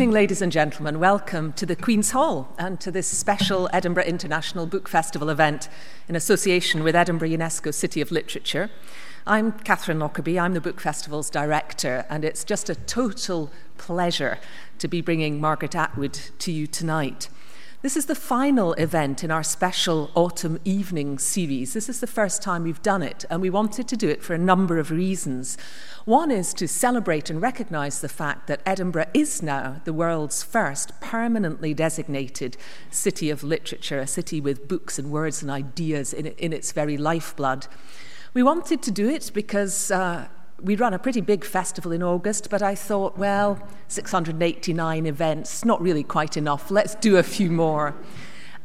ladies and gentlemen. Welcome to the Queen's Hall and to this special Edinburgh International Book Festival event in association with Edinburgh UNESCO City of Literature. I'm Catherine Lockerbie, I'm the Book Festival's director, and it's just a total pleasure to be bringing Margaret Atwood to you tonight. This is the final event in our special autumn evening series. This is the first time we've done it, and we wanted to do it for a number of reasons. One is to celebrate and recognise the fact that Edinburgh is now the world's first permanently designated city of literature, a city with books and words and ideas in, in its very lifeblood. We wanted to do it because uh, we run a pretty big festival in August, but I thought, well, 689 events, not really quite enough. Let's do a few more.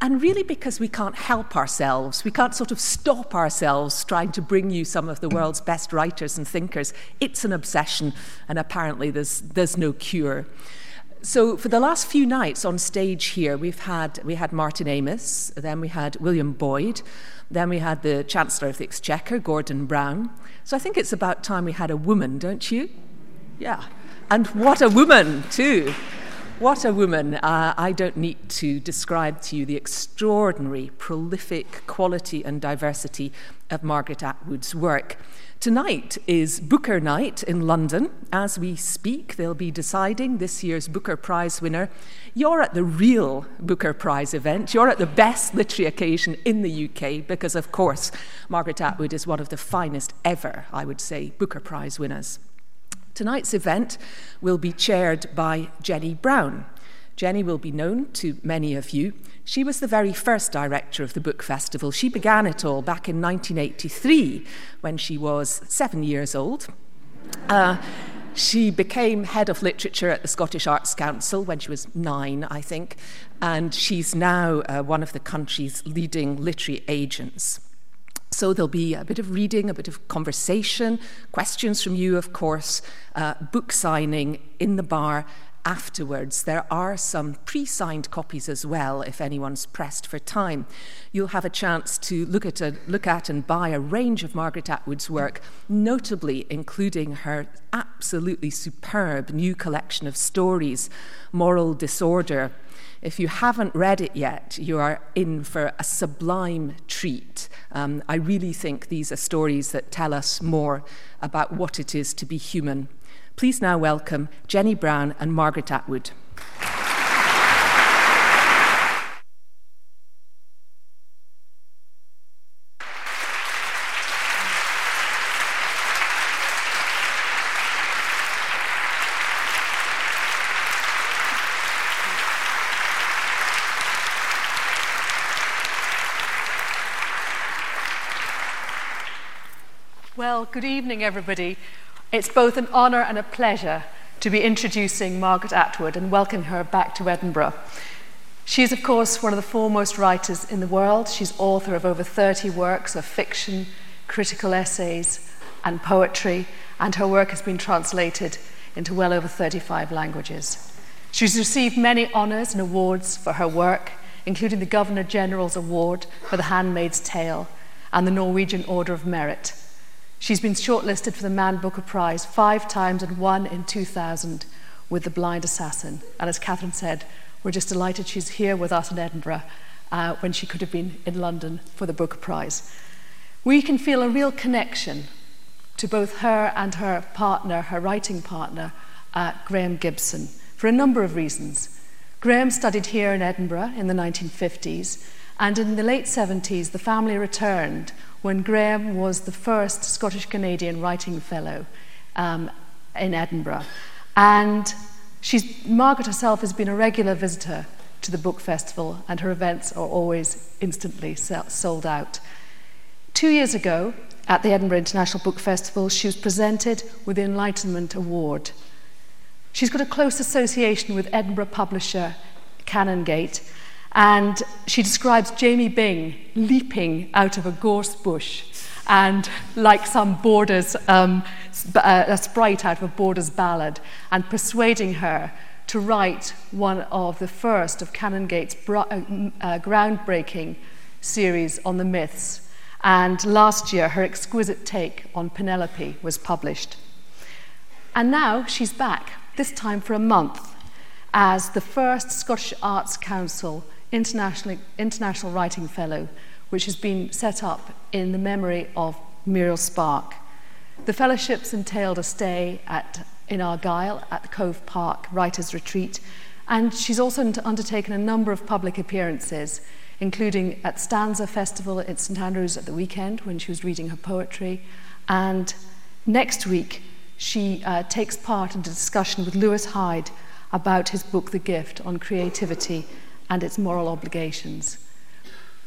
And really, because we can't help ourselves, we can't sort of stop ourselves trying to bring you some of the world's best writers and thinkers. It's an obsession, and apparently, there's, there's no cure. So for the last few nights on stage here, we've had we had Martin Amis, then we had William Boyd, then we had the Chancellor of the Exchequer, Gordon Brown. So I think it's about time we had a woman, don't you? Yeah. And what a woman, too. What a woman. Uh, I don't need to describe to you the extraordinary, prolific quality and diversity of Margaret Atwood's work. Tonight is Booker Night in London. As we speak, they'll be deciding this year's Booker Prize winner. You're at the real Booker Prize event. You're at the best literary occasion in the UK because, of course, Margaret Atwood is one of the finest ever, I would say, Booker Prize winners. Tonight's event will be chaired by Jenny Brown. Jenny will be known to many of you. She was the very first director of the Book Festival. She began it all back in 1983 when she was seven years old. Uh, she became head of literature at the Scottish Arts Council when she was nine, I think, and she's now uh, one of the country's leading literary agents. So there'll be a bit of reading, a bit of conversation, questions from you, of course, uh, book signing in the bar, afterwards. There are some pre signed copies as well if anyone's pressed for time. You'll have a chance to look at, a, look at and buy a range of Margaret Atwood's work, notably including her absolutely superb new collection of stories, Moral Disorder. If you haven't read it yet, you are in for a sublime treat. Um, I really think these are stories that tell us more about what it is to be human Please now welcome Jenny Brown and Margaret Atwood. Well, good evening, everybody. It's both an honour and a pleasure to be introducing Margaret Atwood and welcoming her back to Edinburgh. She is, of course, one of the foremost writers in the world. She's author of over 30 works of fiction, critical essays, and poetry, and her work has been translated into well over 35 languages. She's received many honours and awards for her work, including the Governor General's Award for The Handmaid's Tale and the Norwegian Order of Merit. She's been shortlisted for the Man Booker Prize five times and won in 2000 with The Blind Assassin. And as Catherine said, we're just delighted she's here with us in Edinburgh uh, when she could have been in London for the Booker Prize. We can feel a real connection to both her and her partner, her writing partner, uh, Graeme Gibson, for a number of reasons. Graeme studied here in Edinburgh in the 1950s, and in the late 70s, the family returned when Graeme was the first Scottish Canadian Writing Fellow um, in Edinburgh. And she's, Margaret herself has been a regular visitor to the book festival, and her events are always instantly sold out. Two years ago, at the Edinburgh International Book Festival, she was presented with the Enlightenment Award. She's got a close association with Edinburgh publisher Canongate, and she describes Jamie Byng leaping out of a gorse bush and like some Borders, um, uh, a sprite out of a Borders ballad, and persuading her to write one of the first of Canongate's uh, uh, groundbreaking series on the myths. And last year, her exquisite take on Penelope was published. And now she's back, this time for a month as the first Scottish Arts Council International, International Writing Fellow, which has been set up in the memory of Muriel Spark. The fellowships entailed a stay at, in Argyll at the Cove Park Writers' Retreat, and she's also undertaken a number of public appearances, including at Stanza Festival at St Andrews at the weekend when she was reading her poetry. And next week, she uh, takes part in a discussion with Lewis Hyde about his book, The Gift, on creativity and its moral obligations.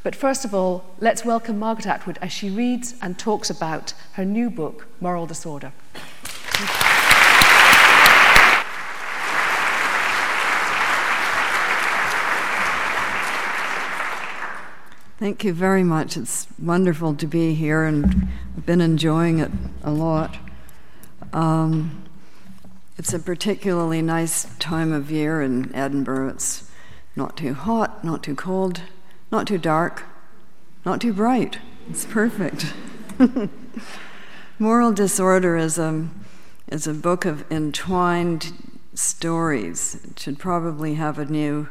But first of all, let's welcome Margaret Atwood as she reads and talks about her new book, Moral Disorder. Thank you very much. It's wonderful to be here, and I've been enjoying it a lot. Um, it's a particularly nice time of year in Edinburgh. It's not too hot, not too cold, not too dark, not too bright. It's perfect. Moral Disorder is a, is a book of entwined stories. It should probably have a new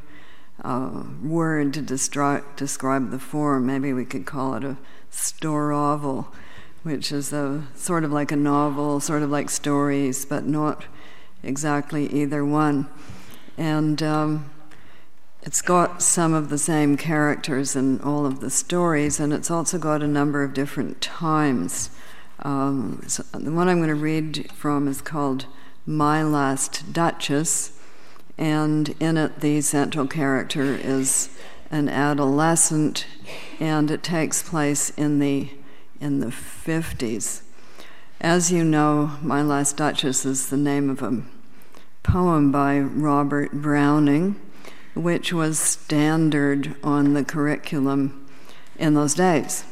uh, word to destri- describe the form. Maybe we could call it a storovel, which is a sort of like a novel, sort of like stories, but not exactly either one. And um, it's got some of the same characters in all of the stories, and it's also got a number of different times. Um, so the one I'm going to read from is called My Last Duchess, and in it, the central character is an adolescent, and it takes place in the in the 50s. As you know, My Last Duchess is the name of a poem by Robert Browning which was standard on the curriculum in those days.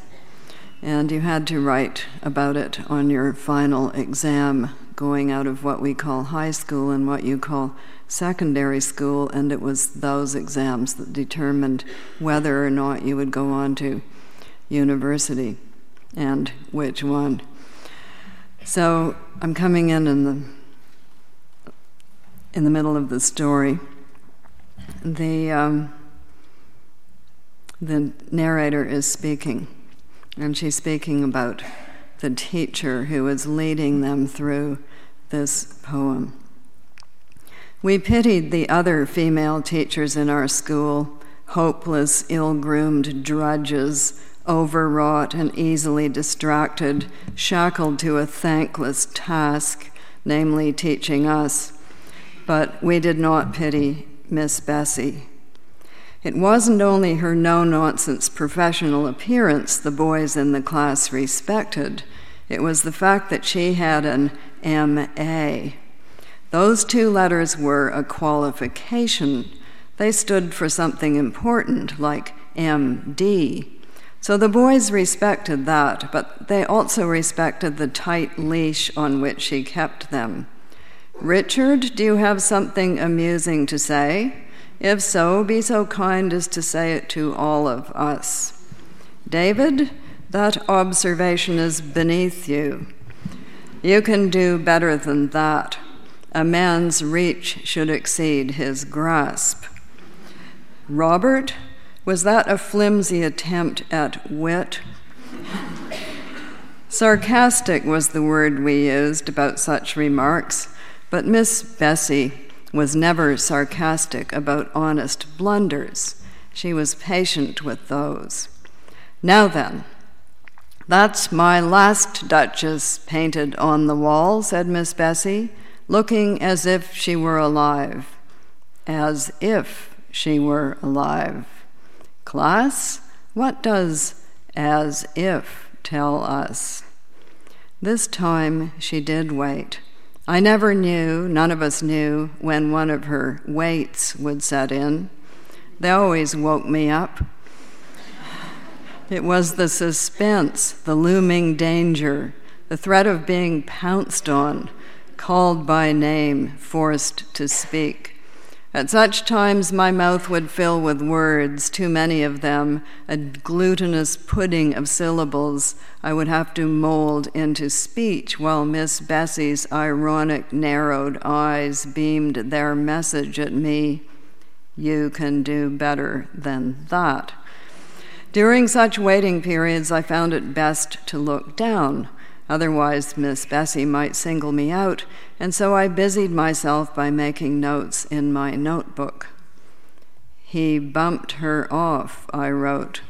And you had to write about it on your final exam, going out of what we call high school and what you call secondary school, and it was those exams that determined whether or not you would go on to university and which one. So I'm coming in in the in the middle of the story the, um, the narrator is speaking, and she's speaking about the teacher who is leading them through this poem. We pitied the other female teachers in our school, hopeless, ill groomed drudges, overwrought and easily distracted, shackled to a thankless task, namely teaching us. But we did not pity Miss Bessie. It wasn't only her no nonsense professional appearance the boys in the class respected, it was the fact that she had an M.A. Those two letters were a qualification. They stood for something important, like M.D. So the boys respected that, but they also respected the tight leash on which she kept them. Richard, do you have something amusing to say? If so, be so kind as to say it to all of us. David, that observation is beneath you. You can do better than that. A man's reach should exceed his grasp. Robert, was that a flimsy attempt at wit? Sarcastic was the word we used about such remarks. But Miss Bessie was never sarcastic about honest blunders. She was patient with those. Now then, that's my last Duchess painted on the wall, said Miss Bessie, looking as if she were alive. As if she were alive. Class, what does as if tell us? This time she did wait. I never knew, none of us knew, when one of her waits would set in. They always woke me up. It was the suspense, the looming danger, the threat of being pounced on, called by name, forced to speak. At such times, my mouth would fill with words, too many of them, a glutinous pudding of syllables I would have to mold into speech, while Miss Bessie's ironic, narrowed eyes beamed their message at me You can do better than that. During such waiting periods, I found it best to look down. Otherwise, Miss Bessie might single me out, and so I busied myself by making notes in my notebook. He bumped her off, I wrote.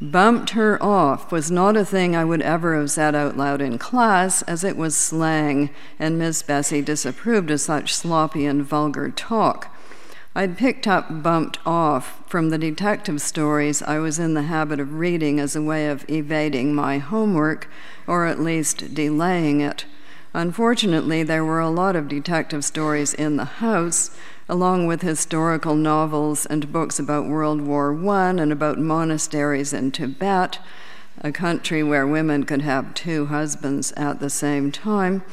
bumped her off was not a thing I would ever have said out loud in class, as it was slang, and Miss Bessie disapproved of such sloppy and vulgar talk. I'd picked up Bumped Off from the detective stories I was in the habit of reading as a way of evading my homework, or at least delaying it. Unfortunately, there were a lot of detective stories in the house, along with historical novels and books about World War I and about monasteries in Tibet, a country where women could have two husbands at the same time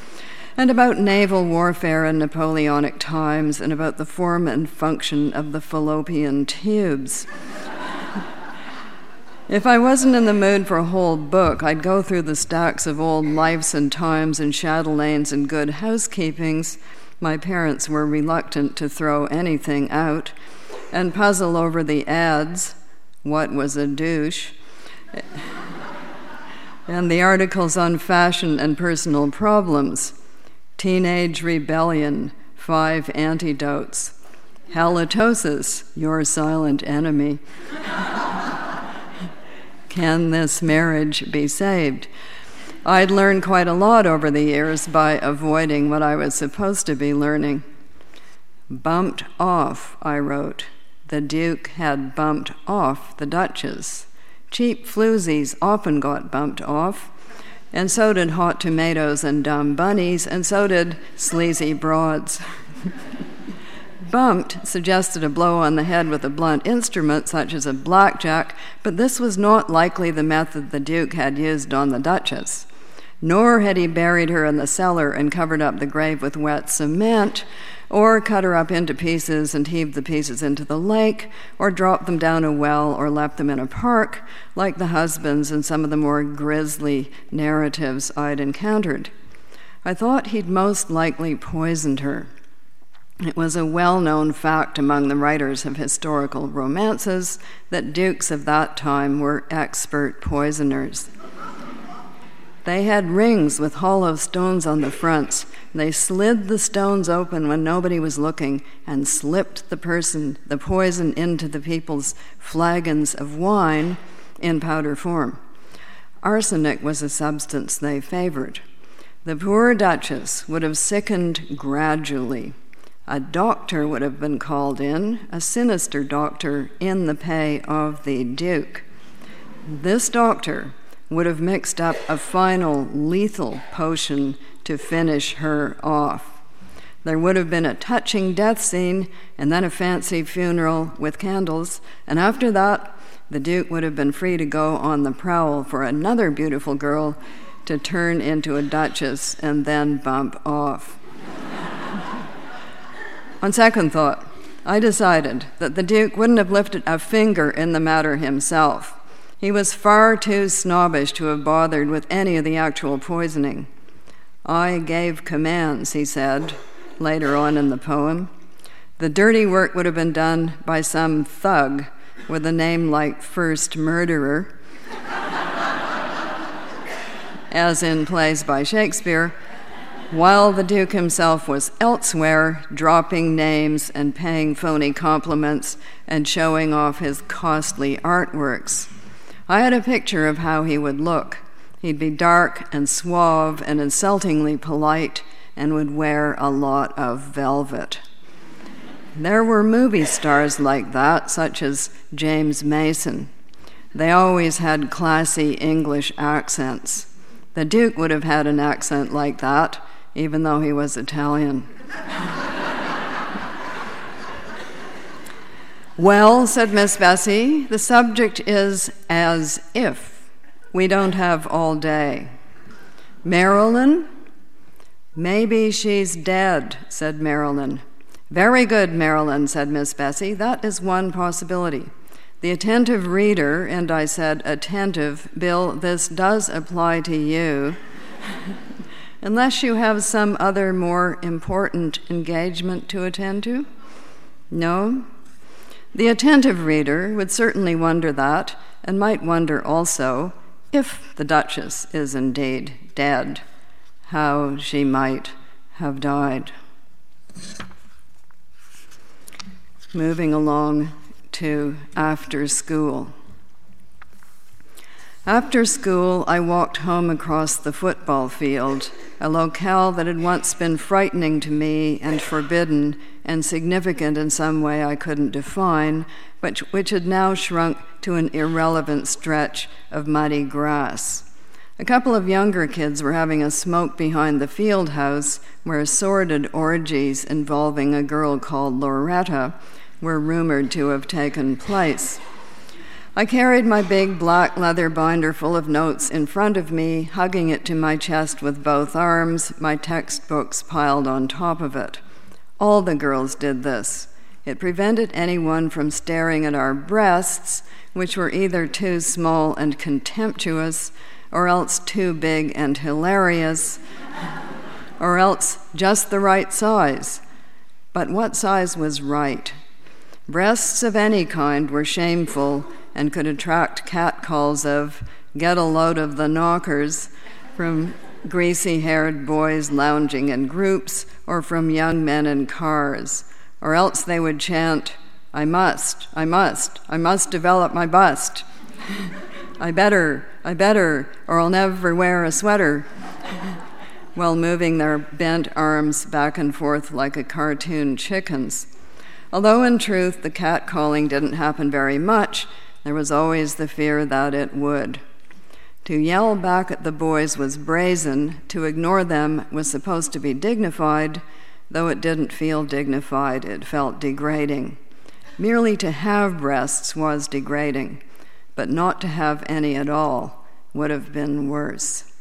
and about naval warfare in Napoleonic times, and about the form and function of the fallopian tubes. if I wasn't in the mood for a whole book, I'd go through the stacks of old Lives and Times and Chatelaines and Good Housekeepings. My parents were reluctant to throw anything out, and puzzle over the ads. What was a douche? and the articles on fashion and personal problems. Teenage rebellion, five antidotes. Halitosis, your silent enemy. Can this marriage be saved? I'd learned quite a lot over the years by avoiding what I was supposed to be learning. Bumped off, I wrote. The Duke had bumped off the Duchess. Cheap floozies often got bumped off and so did hot tomatoes and dumb bunnies, and so did sleazy broads. Bumped suggested a blow on the head with a blunt instrument, such as a blackjack, but this was not likely the method the Duke had used on the Duchess. Nor had he buried her in the cellar and covered up the grave with wet cement, or cut her up into pieces and heave the pieces into the lake, or drop them down a well, or left them in a park, like the husbands in some of the more grisly narratives I'd encountered. I thought he'd most likely poisoned her. It was a well known fact among the writers of historical romances that dukes of that time were expert poisoners. They had rings with hollow stones on the fronts. They slid the stones open when nobody was looking and slipped the person, the poison, into the people's flagons of wine in powder form. Arsenic was a substance they favored. The poor Duchess would have sickened gradually. A doctor would have been called in, a sinister doctor in the pay of the Duke. This doctor would have mixed up a final lethal potion to finish her off. There would have been a touching death scene and then a fancy funeral with candles, and after that, the Duke would have been free to go on the prowl for another beautiful girl to turn into a duchess and then bump off. on second thought, I decided that the Duke wouldn't have lifted a finger in the matter himself. He was far too snobbish to have bothered with any of the actual poisoning. I gave commands, he said later on in the poem. The dirty work would have been done by some thug with a name like First Murderer, as in plays by Shakespeare, while the Duke himself was elsewhere, dropping names and paying phony compliments and showing off his costly artworks. I had a picture of how he would look. He'd be dark and suave and insultingly polite and would wear a lot of velvet. There were movie stars like that, such as James Mason. They always had classy English accents. The Duke would have had an accent like that, even though he was Italian. Well, said Miss Bessie, the subject is as if. We don't have all day. Marilyn, Maybe she's dead, said Marilyn. Very good, Marilyn, said Miss Bessie. That is one possibility. The attentive reader, and I said, attentive, Bill, this does apply to you. Unless you have some other more important engagement to attend to? No? The attentive reader would certainly wonder that, and might wonder also if the Duchess is indeed dead, how she might have died. Moving along to after school. After school, I walked home across the football field, a locale that had once been frightening to me and forbidden and significant in some way I couldn't define, but which had now shrunk to an irrelevant stretch of muddy grass. A couple of younger kids were having a smoke behind the field house where sordid orgies involving a girl called Loretta were rumored to have taken place. I carried my big black leather binder full of notes in front of me, hugging it to my chest with both arms, my textbooks piled on top of it. All the girls did this. It prevented anyone from staring at our breasts, which were either too small and contemptuous, or else too big and hilarious, or else just the right size. But what size was right? Breasts of any kind were shameful and could attract catcalls of get a load of the knockers from greasy haired boys lounging in groups or from young men in cars, or else they would chant, I must, I must, I must develop my bust. I better, I better, or I'll never wear a sweater, while moving their bent arms back and forth like a cartoon chicken's. Although in truth the catcalling didn't happen very much, there was always the fear that it would. To yell back at the boys was brazen, to ignore them was supposed to be dignified, though it didn't feel dignified, it felt degrading. Merely to have breasts was degrading, but not to have any at all would have been worse.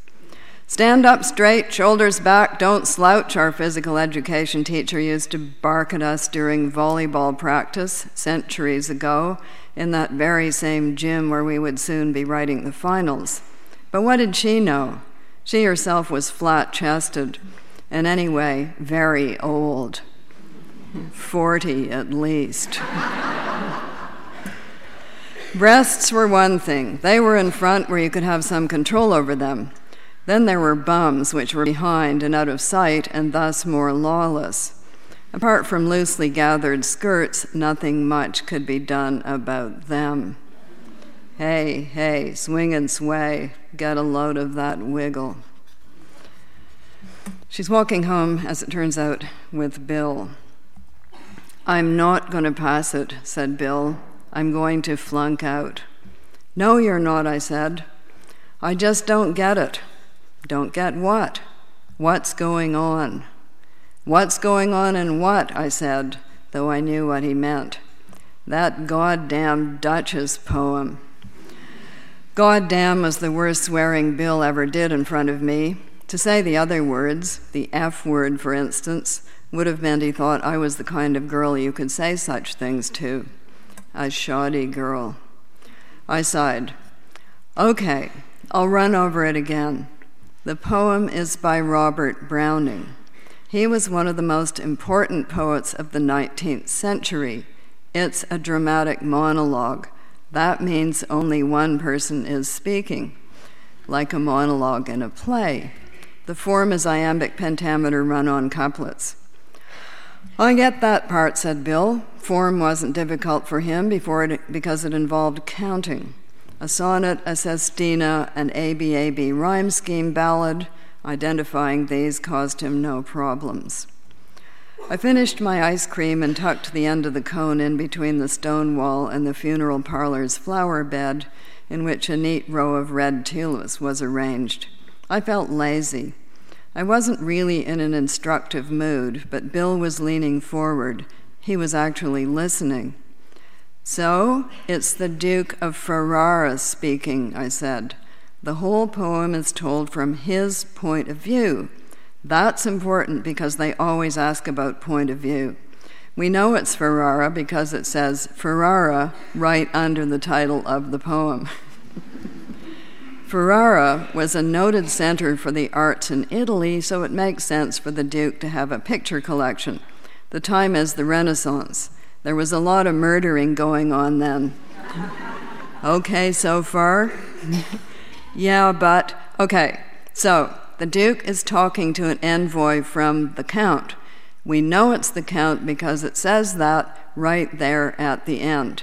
Stand up straight, shoulders back, don't slouch, our physical education teacher used to bark at us during volleyball practice centuries ago in that very same gym where we would soon be writing the finals. But what did she know? She herself was flat chested, and anyway, very old 40 at least. Breasts were one thing, they were in front where you could have some control over them. Then there were bums, which were behind and out of sight, and thus more lawless. Apart from loosely gathered skirts, nothing much could be done about them. Hey, hey, swing and sway, get a load of that wiggle. She's walking home, as it turns out, with Bill. I'm not going to pass it, said Bill. I'm going to flunk out. No, you're not, I said. I just don't get it. Don't get what? What's going on? What's going on and what? I said, though I knew what he meant. That goddamn Duchess poem. Goddamn was the worst swearing Bill ever did in front of me. To say the other words, the F word, for instance, would have meant he thought I was the kind of girl you could say such things to. A shoddy girl. I sighed. Okay, I'll run over it again. The poem is by Robert Browning. He was one of the most important poets of the 19th century. It's a dramatic monologue. That means only one person is speaking, like a monologue in a play. The form is iambic pentameter run on couplets. I get that part, said Bill. Form wasn't difficult for him before it, because it involved counting. A sonnet, a sestina, an ABAB rhyme scheme ballad, Identifying these caused him no problems. I finished my ice cream and tucked the end of the cone in between the stone wall and the funeral parlor's flower bed, in which a neat row of red tulips was arranged. I felt lazy. I wasn't really in an instructive mood, but Bill was leaning forward. He was actually listening. So, it's the Duke of Ferrara speaking, I said. The whole poem is told from his point of view. That's important because they always ask about point of view. We know it's Ferrara because it says Ferrara right under the title of the poem. Ferrara was a noted center for the arts in Italy, so it makes sense for the Duke to have a picture collection. The time is the Renaissance. There was a lot of murdering going on then. okay, so far? yeah, but, okay, so the Duke is talking to an envoy from the Count. We know it's the Count because it says that right there at the end.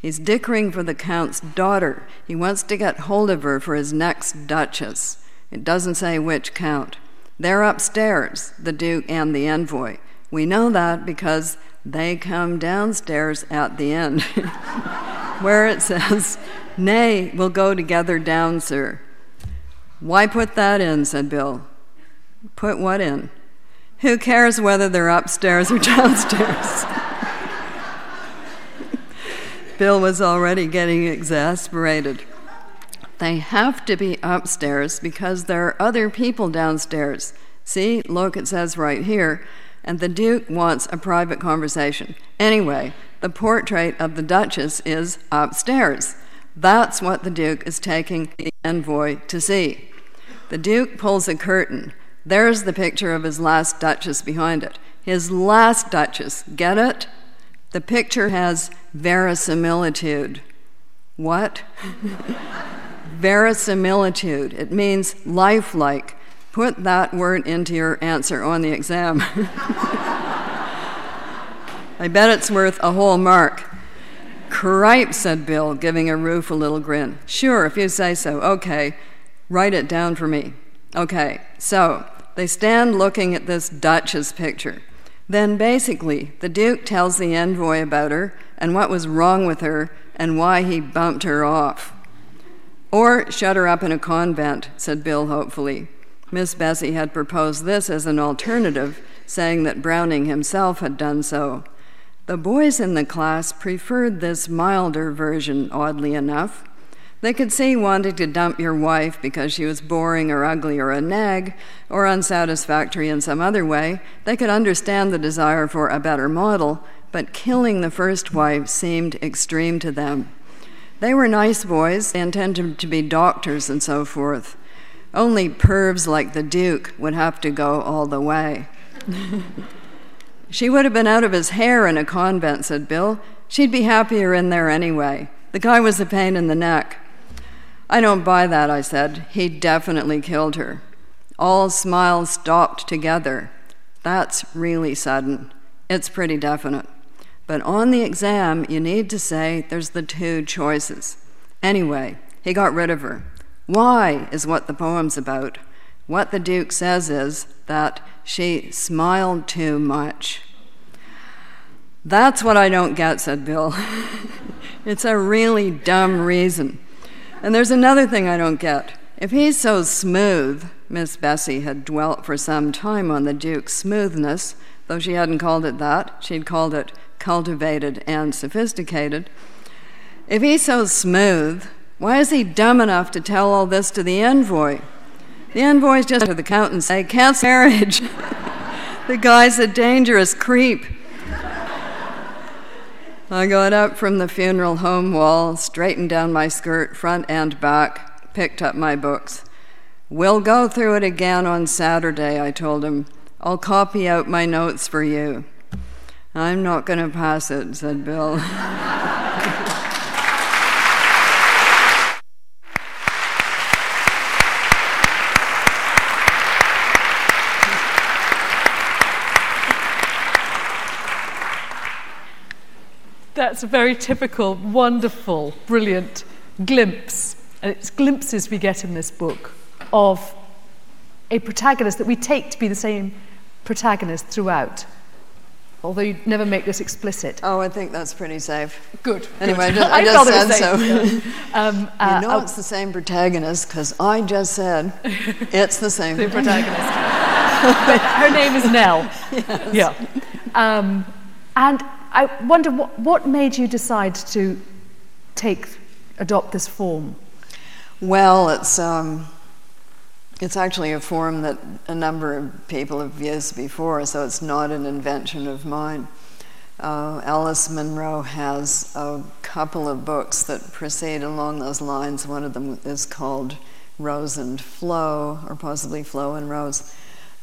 He's dickering for the Count's daughter. He wants to get hold of her for his next Duchess. It doesn't say which Count. They're upstairs, the Duke and the envoy. We know that because they come downstairs at the end, where it says, Nay, we'll go together down, sir. Why put that in? said Bill. Put what in? Who cares whether they're upstairs or downstairs? Bill was already getting exasperated. They have to be upstairs because there are other people downstairs. See, look, it says right here. And the Duke wants a private conversation. Anyway, the portrait of the Duchess is upstairs. That's what the Duke is taking the envoy to see. The Duke pulls a curtain there's the picture of his last Duchess behind it. His last Duchess. Get it? The picture has verisimilitude. What? verisimilitude. It means lifelike. Put that word into your answer on the exam. I bet it's worth a whole mark. Cripe, said Bill, giving a a little grin. Sure, if you say so. Okay, write it down for me. Okay, so they stand looking at this Duchess picture. Then basically, the Duke tells the envoy about her and what was wrong with her and why he bumped her off. Or shut her up in a convent, said Bill hopefully. Miss Bessie had proposed this as an alternative, saying that Browning himself had done so. The boys in the class preferred this milder version, oddly enough. They could see wanting to dump your wife because she was boring or ugly or a nag or unsatisfactory in some other way. They could understand the desire for a better model, but killing the first wife seemed extreme to them. They were nice boys, they intended to be doctors and so forth. Only pervs like the Duke would have to go all the way. she would have been out of his hair in a convent, said Bill. She'd be happier in there anyway. The guy was a pain in the neck. I don't buy that, I said. He definitely killed her. All smiles stopped together. That's really sudden. It's pretty definite. But on the exam, you need to say there's the two choices. Anyway, he got rid of her. Why is what the poem's about. What the Duke says is that she smiled too much. That's what I don't get, said Bill. it's a really dumb reason. And there's another thing I don't get. If he's so smooth, Miss Bessie had dwelt for some time on the Duke's smoothness, though she hadn't called it that, she'd called it cultivated and sophisticated. If he's so smooth, why is he dumb enough to tell all this to the envoy? The envoy's just to the count and say, cancel marriage. the guy's a dangerous creep. I got up from the funeral home wall, straightened down my skirt, front and back, picked up my books. We'll go through it again on Saturday, I told him. I'll copy out my notes for you. I'm not going to pass it, said Bill. That's a very typical, wonderful, brilliant glimpse. And it's glimpses we get in this book of a protagonist that we take to be the same protagonist throughout. Although you never make this explicit. Oh, I think that's pretty safe. Good. Anyway, good. I just, I just said so. um, uh, you know it's the same protagonist because I just said it's the same, same protagonist. her name is Nell. Yes. Yeah. Um, and I wonder what, what made you decide to take, adopt this form? Well, it's, um, It's actually a form that a number of people have used before, so it's not an invention of mine. Uh, Alice Munro has a couple of books that proceed along those lines. One of them is called Rose and Flo, or possibly Flo and Rose.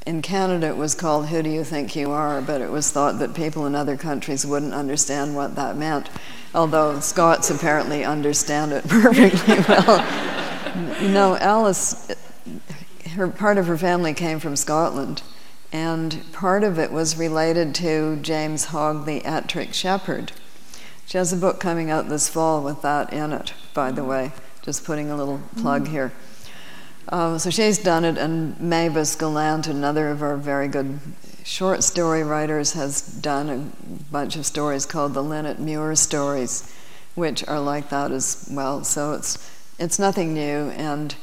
In Canada, it was called Who Do You Think You Are, but it was thought that people in other countries wouldn't understand what that meant, although Scots apparently understand it perfectly well. you know, Alice, her, part of her family came from Scotland, and part of it was related to James Hogg, the Ettrick Shepherd. She has a book coming out this fall with that in it, by the way. Just putting a little plug mm. here. Um, so she's done it, and Mavis Gallant, another of our very good short story writers, has done a bunch of stories called the Linnet Muir stories, which are like that as well. So it's it's nothing new, and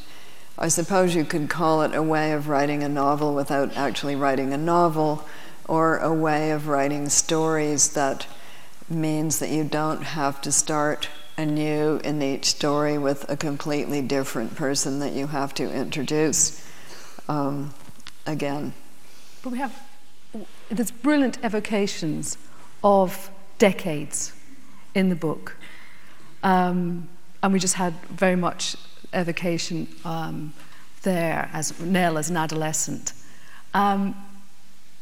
I suppose you could call it a way of writing a novel without actually writing a novel, or a way of writing stories that means that you don't have to start anew in each story with a completely different person that you have to introduce um, again. But we have there's brilliant evocations of decades in the book, um, and we just had very much evocation um, there as Nell as an adolescent. Um,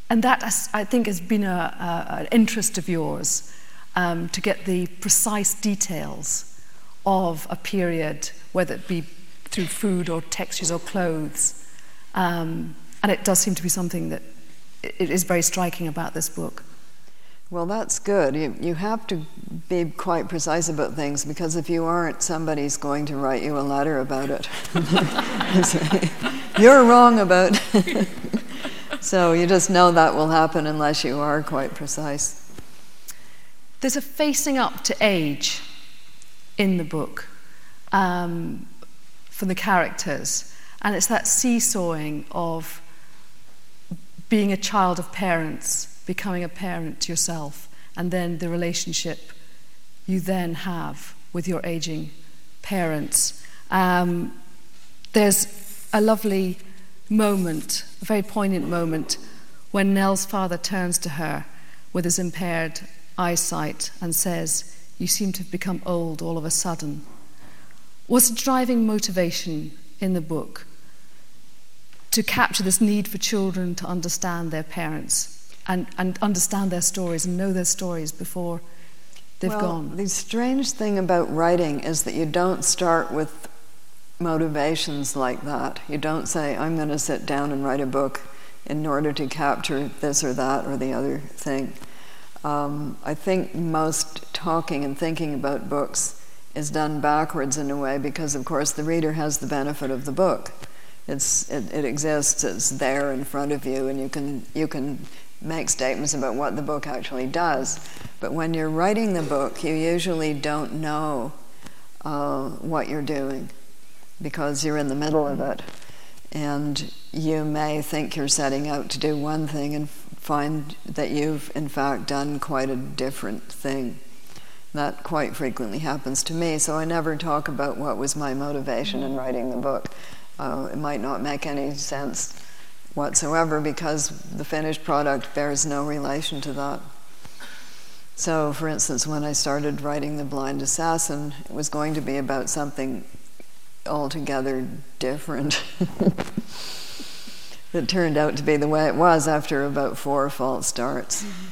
and that, I think, has been an interest of yours um, to get the precise details of a period, whether it be through food or textures or clothes. Um, and it does seem to be something that it is very striking about this book. Well, that's good. You, you have to be quite precise about things because if you aren't, somebody's going to write you a letter about it. You're wrong about. so you just know that will happen unless you are quite precise. There's a facing up to age in the book um, for the characters, and it's that seesawing of being a child of parents, becoming a parent yourself, and then the relationship you then have with your aging parents. Um, there's a lovely moment, a very poignant moment, when Nell's father turns to her with his impaired eyesight and says, You seem to have become old all of a sudden. Was a driving motivation in the book to capture this need for children to understand their parents and, and understand their stories and know their stories before they've well, gone? The strange thing about writing is that you don't start with motivations like that. You don't say, I'm going to sit down and write a book in order to capture this or that or the other thing. Um, I think most talking and thinking about books is done backwards in a way because, of course, the reader has the benefit of the book. It's, it, it exists, it's there in front of you, and you can, you can make statements about what the book actually does. But when you're writing the book, you usually don't know uh, what you're doing because you're in the middle of it. And you may think you're setting out to do one thing and find that you've, in fact, done quite a different thing. That quite frequently happens to me, so I never talk about what was my motivation in writing the book. Uh, it might not make any sense whatsoever because the finished product bears no relation to that. So, for instance, when I started writing The Blind Assassin, it was going to be about something altogether different. that turned out to be the way it was after about four false starts. Mm-hmm.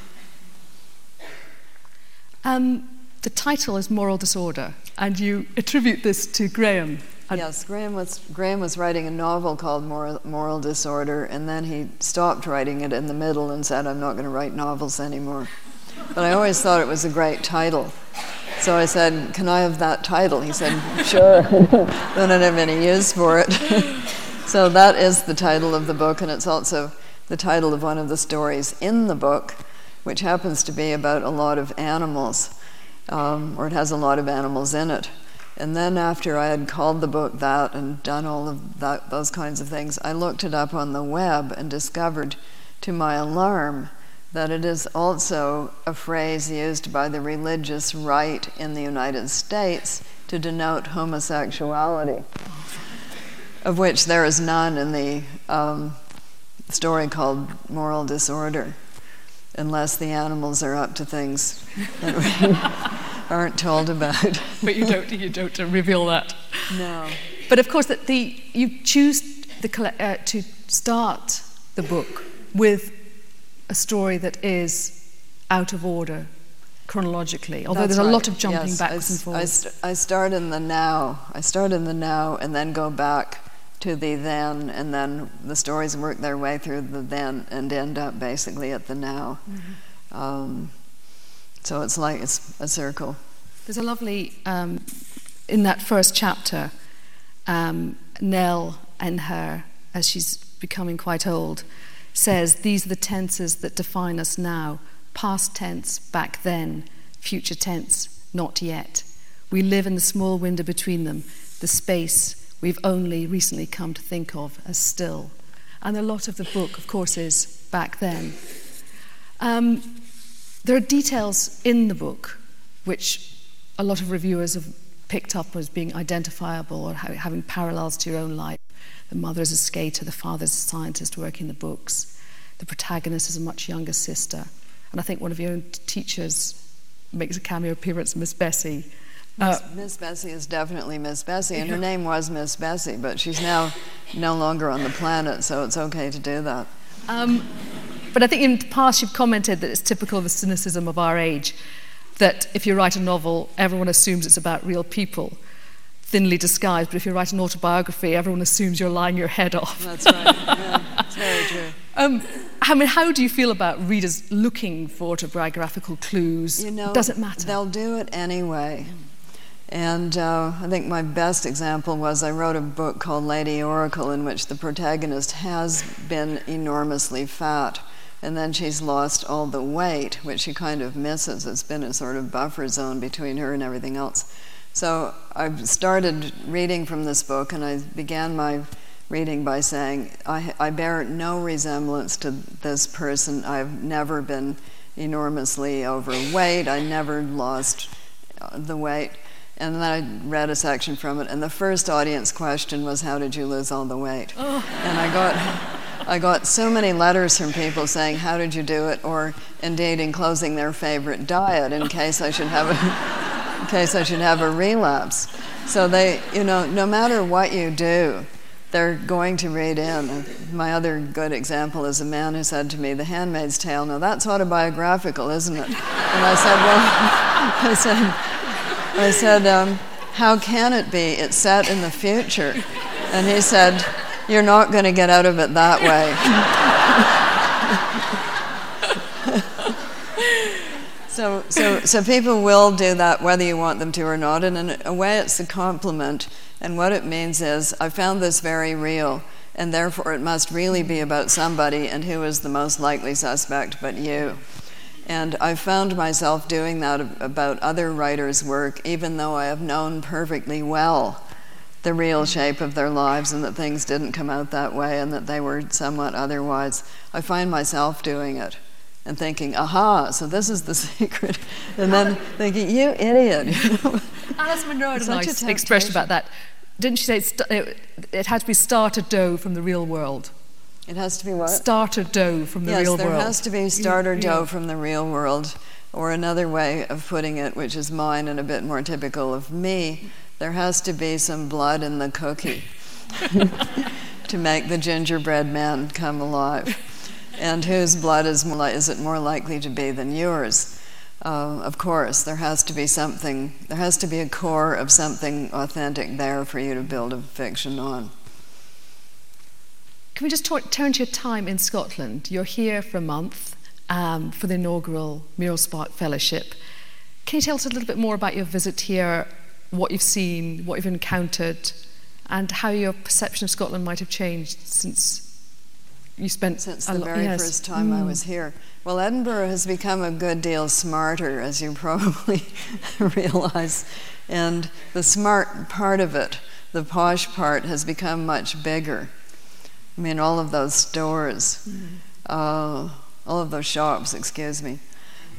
Um, the title is Moral Disorder, and you attribute this to Graeme. yes, Graeme was, Graeme was writing a novel called Moral, Moral Disorder, and then he stopped writing it in the middle and said, I'm not going to write novels anymore. But I always thought it was a great title. So I said, Can I have that title? He said, Sure. then I didn't have any use for it. So that is the title of the book, and it's also the title of one of the stories in the book, which happens to be about a lot of animals, um, or it has a lot of animals in it. And then after I had called the book that and done all of that, those kinds of things, I looked it up on the web and discovered, to my alarm, that it is also a phrase used by the religious right in the United States to denote homosexuality. Of which there is none in the um, story called Moral Disorder, unless the animals are up to things that we aren't told about. but you don't, you don't reveal that. No. But of course, that the you choose the, uh, to start the book with a story that is out of order chronologically, although That's there's a right. lot of jumping yes, backwards I, and forwards. I, st- I start in the now. I start in the now and then go back to the then, and then the stories work their way through the then and end up basically at the now. Mm-hmm. Um, so it's like it's a circle. There's a lovely, um, in that first chapter, um, Nell and her, as she's becoming quite old, says, These are the tenses that define us now past tense, back then, future tense, not yet. We live in the small window between them, the space we've only recently come to think of as still. And a lot of the book, of course, is back then. Um, there are details in the book which a lot of reviewers have picked up as being identifiable or having parallels to your own life. The mother is a skater, the father is a scientist working the books, the protagonist is a much younger sister. And I think one of your own teachers makes a cameo appearance, Miss Bessie. Uh, Miss, Bessie is definitely Miss Bessie, and her name was Miss Bessie, but she's now no longer on the planet, so it's okay to do that. Um, but I think in the past you've commented that it's typical of the cynicism of our age that if you write a novel, everyone assumes it's about real people, thinly disguised. But if you write an autobiography, everyone assumes you're lying your head off. That's right. Yeah, that's very true. Um, I mean, how do you feel about readers looking for autobiographical clues? You know, does it matter? They'll do it anyway. And uh, I think my best example was I wrote a book called Lady Oracle, in which the protagonist has been enormously fat and then she's lost all the weight, which she kind of misses. It's been a sort of buffer zone between her and everything else. So I started reading from this book, and I began my reading by saying, I, I bear no resemblance to this person. I've never been enormously overweight. I never lost uh, the weight. And then I read a section from it, and the first audience question was, How did you lose all the weight? Oh. And I got. I got so many letters from people saying, How did you do it? or indeed enclosing their favorite diet in case I should have a, in case I should have a relapse. So they, you know, no matter what you do, they're going to read in. My other good example is a man who said to me, The Handmaid's Tale, now that's autobiographical, isn't it? And I said, Well, I said, I said, um, How can it be? It's set in the future. And he said, you're not going to get out of it that way. so, so, so people will do that whether you want them to or not. And in a way, it's a compliment. And what it means is, I found this very real, and therefore it must really be about somebody, and who is the most likely suspect but you. And I found myself doing that about other writers' work, even though I have known perfectly well the real shape of their lives and that things didn't come out that way and that they were somewhat otherwise. I find myself doing it and thinking, aha, so this is the secret. And then thinking, you idiot. Alice Munro had a nice expression about that. Didn't she say it, it had to be starter dough from the real world? It has to be what? Starter dough from the yes, real world. Yes, there has to be starter dough from the real world. Or another way of putting it, which is mine and a bit more typical of me, there has to be some blood in the cookie to make the gingerbread man come alive. And whose blood is, more, is it more likely to be than yours? Uh, of course, there has to be something, there has to be a core of something authentic there for you to build a fiction on. Can we just talk, turn to your time in Scotland? You're here for a month um, for the inaugural Muriel Spark Fellowship. Can you tell us a little bit more about your visit here what you've seen, what you've encountered, and how your perception of Scotland might have changed since you spent since the lo- very yes. first time mm. I was here. Well, Edinburgh has become a good deal smarter, as you probably realize, and the smart part of it, the posh part, has become much bigger. I mean, all of those stores, mm. uh, all of those shops, excuse me.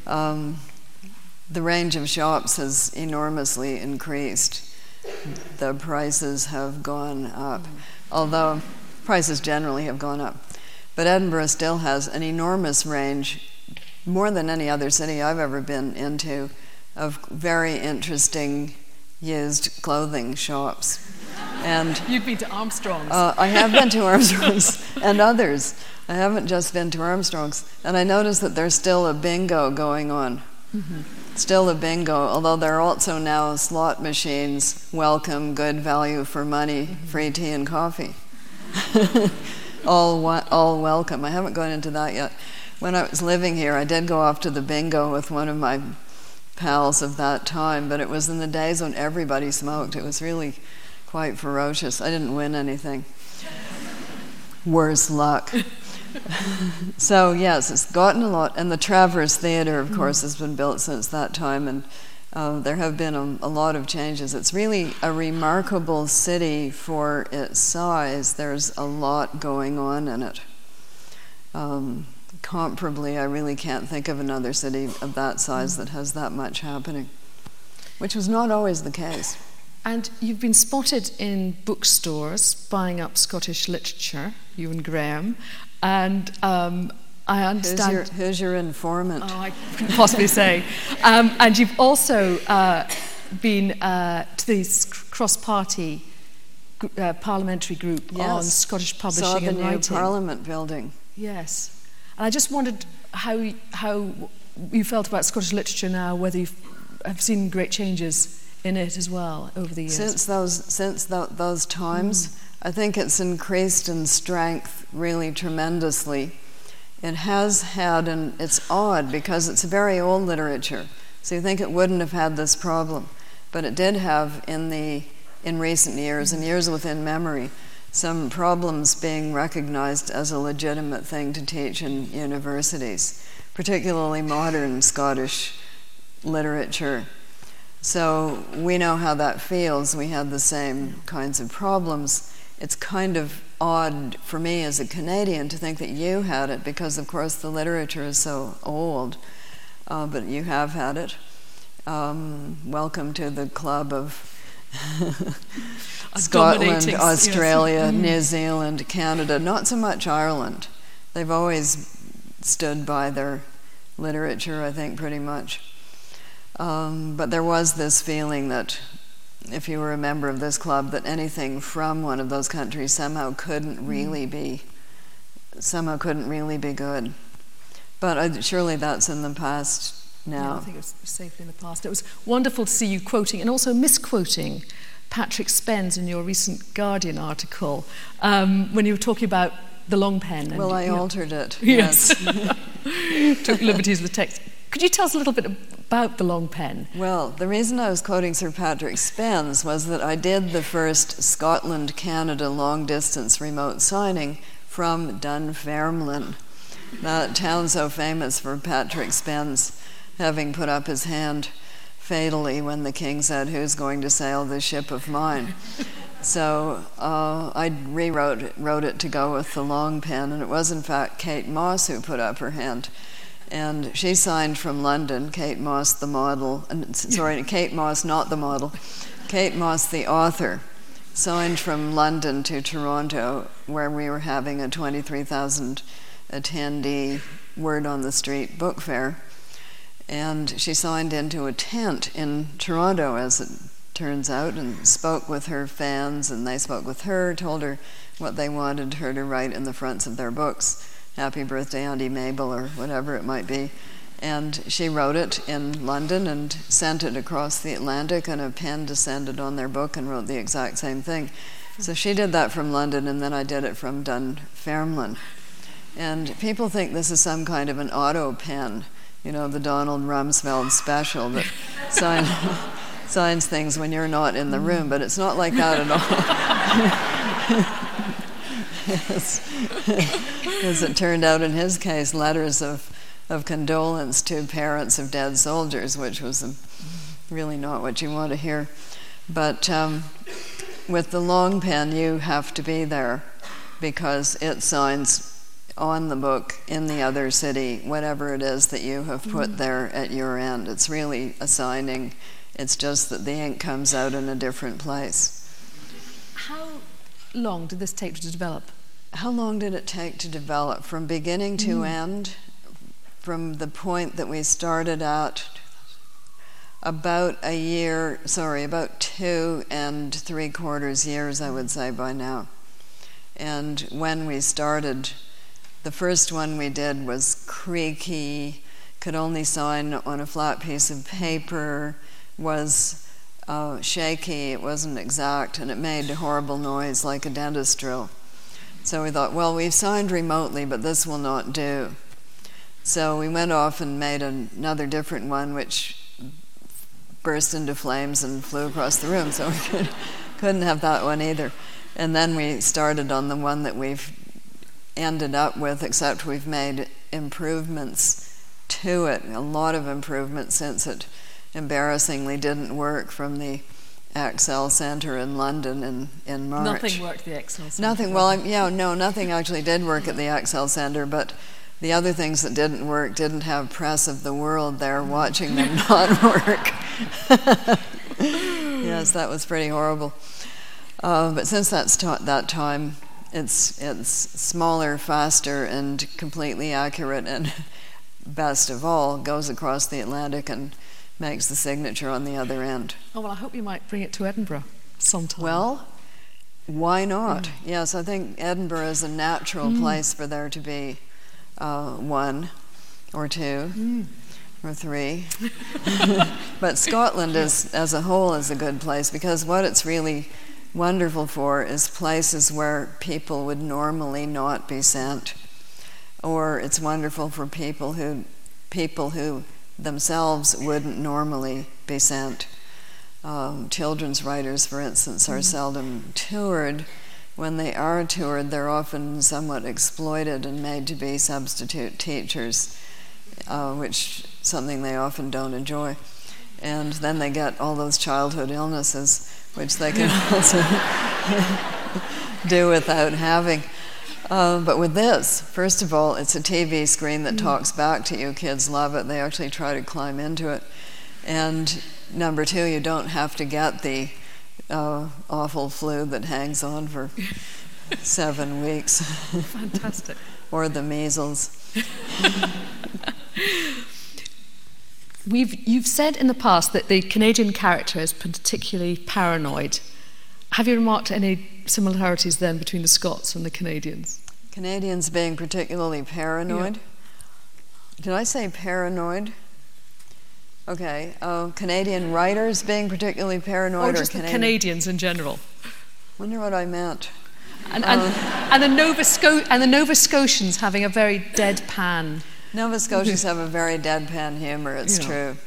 Um, the range of shops has enormously increased. The prices have gone up. although prices generally have gone up. But Edinburgh still has an enormous range, more than any other city I've ever been into, of very interesting used clothing shops. And you've been to Armstrong's. Uh, I have been to Armstrong's and others. I haven't just been to Armstrong's, and I noticed that there's still a bingo going on. Mm-hmm. Still a bingo, although there are also now slot machines. Welcome, good value for money, mm-hmm. free tea and coffee. all, all welcome. I haven't gone into that yet. When I was living here, I did go off to the bingo with one of my pals of that time, but it was in the days when everybody smoked. It was really quite ferocious. I didn't win anything. Worse luck. so, yes, it's gotten a lot. And the Traverse Theatre, of course, has been built since that time, and uh, there have been a, a, lot of changes. It's really a remarkable city for its size. There's a lot going on in it. Um, comparably, I really can't think of another city of that size that has that much happening, which was not always the case. And you've been spotted in bookstores buying up Scottish literature, you and Graeme. And um, I understand. Who's your, who's your, informant? Oh, I couldn't possibly say. Um, and you've also uh, been uh, to this cross party uh, parliamentary group yes. on Scottish publishing Saw the and new writing. Parliament building. Yes. And I just wondered how, how you felt about Scottish literature now, whether you have seen great changes in it as well over the years? Since those, since th- those times, mm. I think it's increased in strength really tremendously. It has had, and it's odd because it's very old literature, so you think it wouldn't have had this problem, but it did have in the in recent years and years within memory some problems being recognized as a legitimate thing to teach in universities, particularly modern Scottish literature. So we know how that feels. We had the same kinds of problems. It's kind of odd for me as a Canadian to think that you had it because, of course, the literature is so old, uh, but you have had it. Um, welcome to the club of Scotland, Australia, yes. Mm-hmm. New Zealand, Canada, not so much Ireland. They've always stood by their literature, I think, pretty much. Um, but there was this feeling that if you were a member of this club, that anything from one of those countries somehow couldn't mm. really be, somehow couldn't really be good. But uh, surely that's in the past now. Yeah, I think it was safely in the past. It was wonderful to see you quoting and also misquoting Patrick Spens in your recent Guardian article um, when you were talking about the long pen. And, well, I altered it. Yes. Took liberties with the text. Could you tell us a little bit about the long pen? Well, the reason I was quoting Sir Patrick Spens was that I did the first Scotland Canada long distance remote signing from Dunfermline, that town so famous for Patrick Spens having put up his hand fatally when the king said, Who's going to sail the ship of mine? So uh, I rewrote it, wrote it to go with the long pen, and it was in fact Kate Mosse who put up her hand and she signed from London, Kate Moss, the model, and, sorry, Kate Mosse, not the model, Kate Mosse, the author, signed from London to Toronto, where we were having a 23,000 attendee Word on the Street book fair. And she signed into a tent in Toronto, as it turns out, and spoke with her fans, and they spoke with her, told her what they wanted her to write in the fronts of their books happy birthday, Auntie Mabel, or whatever it might be. And she wrote it in London and sent it across the Atlantic, and a pen descended on their book and wrote the exact same thing. So she did that from London, and then I did it from Dunfermline. And people think this is some kind of an auto pen, you know, the Donald Rumsfeld special that sign, signs things when you're not in the room, but it's not like that at all. as, as it turned out in his case, letters of, of condolence to parents of dead soldiers, which was a, really not what you want to hear. But um, with the long pen, you have to be there because it signs on the book in the other city, whatever it is that you have put mm. there at your end. It's really a signing, it's just that the ink comes out in a different place. How long did this take to develop? How long did it take to develop? From beginning to mm. end? From the point that we started out about a year, sorry, about two and three quarters years, I would say, by now. And when we started, the first one we did was creaky, could only sign on a flat piece of paper, was uh, shaky, it wasn't exact, and it made a horrible noise like a dentist drill. So we thought, well, we've signed remotely, but this will not do. So we went off and made another different one, which burst into flames and flew across the room, so we could, couldn't have that one either. And then we started on the one that we've ended up with, except we've made improvements to it, a lot of improvements since it embarrassingly didn't work from the Excel Center in London in, in March. Nothing worked at the Excel Center. Nothing, well, I'm, yeah, no, nothing actually did work at the Excel Center, but the other things that didn't work didn't have press of the world there watching them not work. yes, that was pretty horrible. Uh, but since that's ta- that time, it's it's smaller, faster, and completely accurate, and best of all, goes across the Atlantic and makes the signature on the other end. Oh well, I hope you might bring it to Edinburgh sometime. Well, why not? Mm. Yes, I think Edinburgh is a natural mm. place for there to be uh, one or two mm. or three. but Scotland is, as a whole is a good place because what it's really wonderful for is places where people would normally not be sent. Or it's wonderful for people who people who themselves wouldn't normally be sent. Um, children's writers, for instance, are mm seldom toured when they are toured, they're often somewhat exploited and made to be substitute teachers, uh, which something they often don't enjoy. And then they get all those childhood illnesses, which they can also do without having. Uh, but with this, first of all, it's a TV screen that mm. talks back to you. Kids love it. They actually try to climb into it. And number two, you don't have to get the uh, awful flu that hangs on for seven weeks. Fantastic. or the measles. We've, you've said in the past that the Canadian character is particularly paranoid. Have you remarked any similarities then between the Scots and the Canadians? Canadians being particularly paranoid? Yeah. Did I say paranoid? Okay. Uh, Canadian writers being particularly paranoid, or just or Canadian? Canadians in general. Wonder what I meant. And, uh, and, and, the Nova Sco- and the Nova Scotians having a very deadpan. Nova Scotians have a very deadpan humor. It's yeah. true.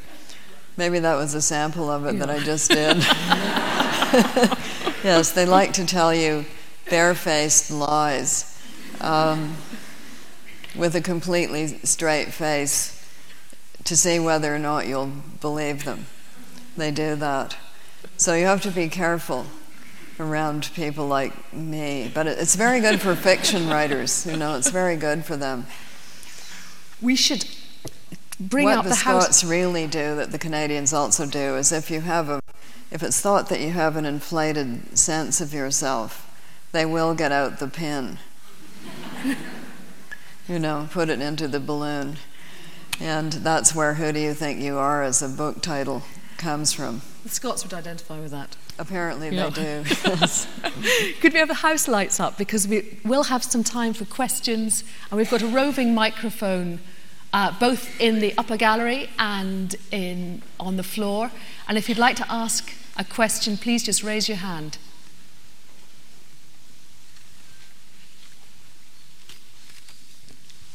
Maybe that was a sample of it yeah. that I just did. yes, they like to tell you barefaced lies um, with a completely straight face to see whether or not you'll believe them. They do that. So you have to be careful around people like me. But it's very good for fiction writers, you know, it's very good for them. We should bring what up the, the Scots really do that the Canadians also do is if you have a if it's thought that you have an inflated sense of yourself, they will get out the pin. you know, put it into the balloon. And that's where Who Do You Think You Are as a book title comes from. The Scots would identify with that. Apparently yeah. they do. Yes. Could we have the house lights up? Because we will have some time for questions, and we've got a roving microphone uh, both in the upper gallery and in, on the floor. And if you'd like to ask a question, please just raise your hand.